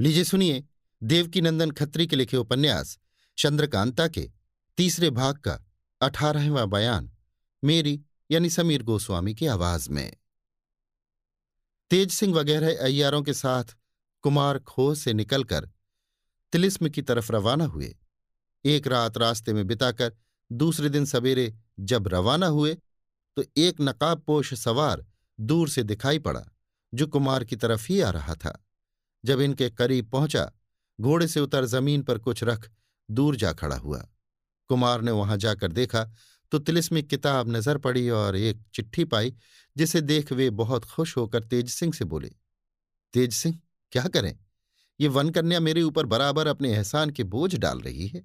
लीजिए सुनिए देवकी नंदन खत्री के लिखे उपन्यास चंद्रकांता के तीसरे भाग का अठारहवां बयान मेरी यानी समीर गोस्वामी की आवाज़ में। तेज सिंह वगैरह अय्यारों के साथ कुमार खो से निकलकर तिलिस्म की तरफ़ रवाना हुए। एक रात रास्ते में बिताकर दूसरे दिन सवेरे जब रवाना हुए तो एक नकाबपोश सवार दूर से दिखाई पड़ा, जो कुमार की तरफ़ ही आ रहा था। जब इनके करीब पहुँचा, घोड़े से उतर ज़मीन पर कुछ रख दूर जा खड़ा हुआ। कुमार ने वहाँ जाकर देखा तो तिलिस्मी किताब नज़र पड़ी और एक चिट्ठी पाई, जिसे देख वे बहुत खुश होकर तेज सिंह से बोले, तेज सिंह, क्या करें? ये वन कन्या मेरे ऊपर बराबर अपने एहसान के बोझ डाल रही है।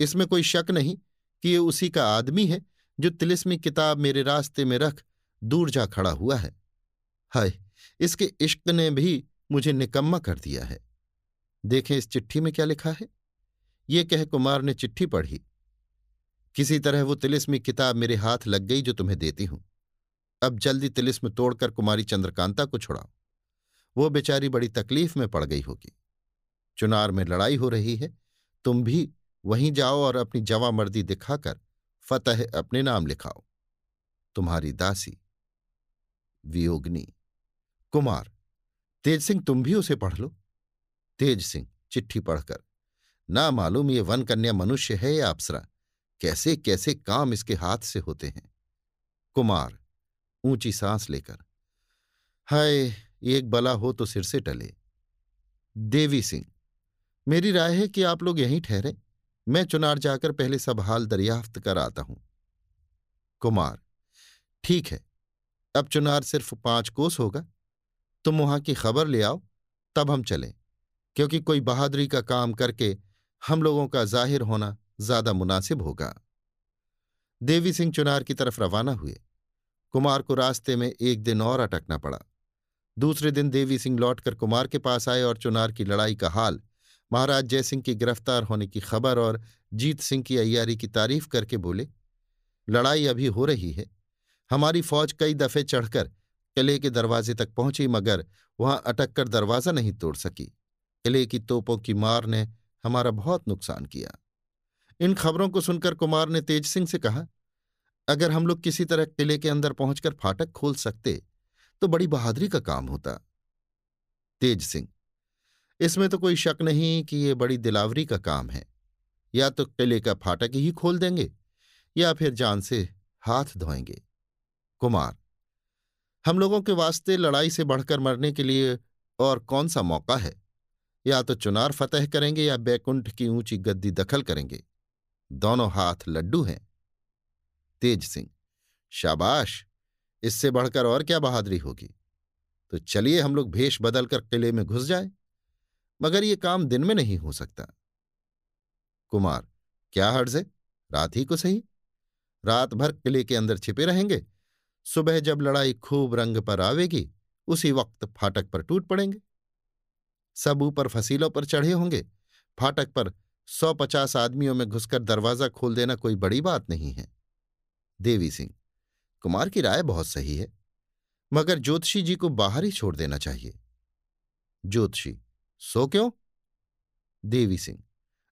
इसमें कोई शक नहीं कि ये उसी का आदमी है जो तिलिस्मी किताब मेरे रास्ते में रख दूर जा खड़ा हुआ है। हाय, इसके इश्क ने भी मुझे निकम्मा कर दिया है। देखें, इस चिट्ठी में क्या लिखा है? ये कह कुमार ने चिट्ठी पढ़ी। किसी तरह वो तिलिस्मी किताब मेरे हाथ लग गई जो तुम्हें देती हूँ। अब जल्दी तिलिस्म तोड़कर कुमारी चंद्रकांता को छुड़ाओ। वो बेचारी बड़ी तकलीफ़ में पड़ गई होगी। चुनार में लड़ाई हो रही है। तुम भी वहीं जाओ और अपनी जवा मर्दी दिखाकर फतह अपने नाम लिखाओ। तुम्हारी दासी, वियोगनी, कुमार। तेज सिंह, तुम भी उसे पढ़ लो। तेज सिंह, चिट्ठी पढ़कर, ना मालूम ये वन कन्या मनुष्य है या अप्सरा। कैसे कैसे काम इसके हाथ से होते हैं? कुमार, ऊँची सांस लेकर, हाय, एक बला हो तो सिर से टले। देवी सिंह, मेरी राय है कि आप लोग यहीं ठहरे। मैं चुनार जाकर पहले सब हाल दरियाफ्त कर आता हूँ। कुमार, ठीक है, अब चुनार सिर्फ़ पाँच कोस होगा। तुम वहाँ की खबर ले आओ, तब हम चलें। क्योंकि कोई बहादुरी का काम करके हम लोगों का ज़ाहिर होना ज़्यादा मुनासिब होगा। देवी सिंह चुनार की तरफ़ रवाना हुए। कुमार को रास्ते में एक दिन और अटकना पड़ा। दूसरे दिन देवी सिंह लौटकर कुमार के पास आए और चुनार की लड़ाई का हाल, महाराज जयसिंह की गिरफ़्तार होने की खबर और जीत सिंह की अय्यारी की तारीफ़ करके बोले, लड़ाई अभी हो रही है। हमारी फौज कई दफे चढ़कर किले के दरवाजे तक पहुँची, मगर वहाँ अटक कर दरवाज़ा नहीं तोड़ सकी। किले की तोपों की मार ने हमारा बहुत नुकसान किया। इन खबरों को सुनकर कुमार ने तेज सिंह से कहा, अगर हम लोग किसी तरह किले के अंदर पहुंचकर फाटक खोल सकते तो बड़ी बहादुरी का काम होता। तेज सिंह, इसमें तो कोई शक नहीं कि यह बड़ी दिलावरी का काम है। या तो किले का फाटक ही खोल देंगे, या फिर जान से हाथ धोएँगे। कुमार हम लोगों के वास्ते लड़ाई से बढ़कर मरने के लिए और कौन सा मौका है? या तो चुनार फतह करेंगे या बैकुंठ की ऊँची गद्दी दखल करेंगे। दोनों हाथ लड्डू हैं। तेज सिंह, शाबाश! इससे बढ़कर और क्या बहादुरी होगी? तो चलिए हम लोग भेष बदलकर किले में घुस जाए। मगर ये काम दिन में नहीं हो सकता। कुमार, क्या हर्ज है? रात ही को सही। रात भर किले के अंदर छिपे रहेंगे। सुबह जब लड़ाई खूब रंग पर आवेगी, उसी वक्त फाटक पर टूट पड़ेंगे। सब ऊपर फसीलों पर चढ़े होंगे। फाटक पर सौ पचास आदमियों में घुसकर दरवाज़ा खोल देना कोई बड़ी बात नहीं है। देवी सिंह, कुमार की राय बहुत सही है, मगर ज्योतिषी जी को बाहर ही छोड़ देना चाहिए। ज्योतिषी, सो क्यों? देवी सिंह,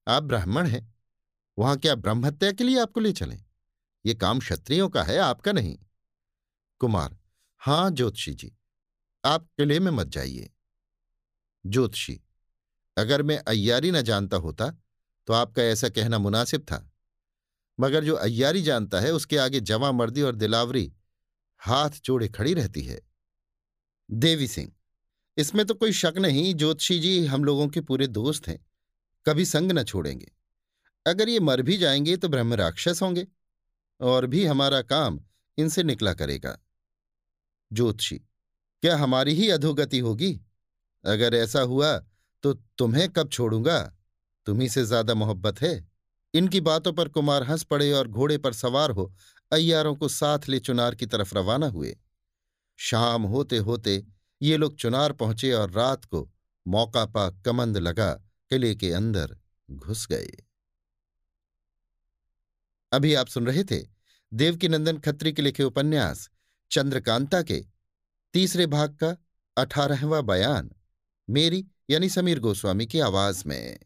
आप ब्राह्मण हैं, वहाँ क्या ब्रह्महत्या के लिए आपको ले चलें? ये काम क्षत्रियों का है, आपका नहीं। कुमार, हाँ, ज्योतिषी जी आप किले में मत जाइए। ज्योतिषी, अगर मैं अय्यारी न जानता होता तो आपका ऐसा कहना मुनासिब था। मगर जो अय्यारी जानता है, उसके आगे जवा मर्दी और दिलावरी, हाथ जोड़े खड़ी रहती है। देवी सिंह, इसमें तो कोई शक नहीं, ज्योतिषी जी हम लोगों के पूरे दोस्त हैं, कभी संग न छोड़ेंगे। अगर ये मर भी जाएँगे तो ब्रह्म राक्षस होंगे, और भी हमारा काम इनसे निकला करेगा। ज्योतिषी क्या हमारी ही अधोगति होगी? अगर ऐसा हुआ तो तुम्हें कब छोड़ूँगा? तुम्ही से ज़्यादा मोहब्बत है। इनकी बातों पर कुमार हंस पड़े और घोड़े पर सवार हो अय्यारों को साथ ले चुनार की तरफ़ रवाना हुए। शाम होते होते ये लोग चुनार पहुँचे और रात को मौका पा कमंद लगा किले के अंदर घुस गए। अभी आप सुन रहे थे देवकीनंदन खत्री के लिखे उपन्यास चंद्रकांता के। तीसरे भाग का अठारहवा बयान मेरी यानी समीर गोस्वामी की आवाज़ में।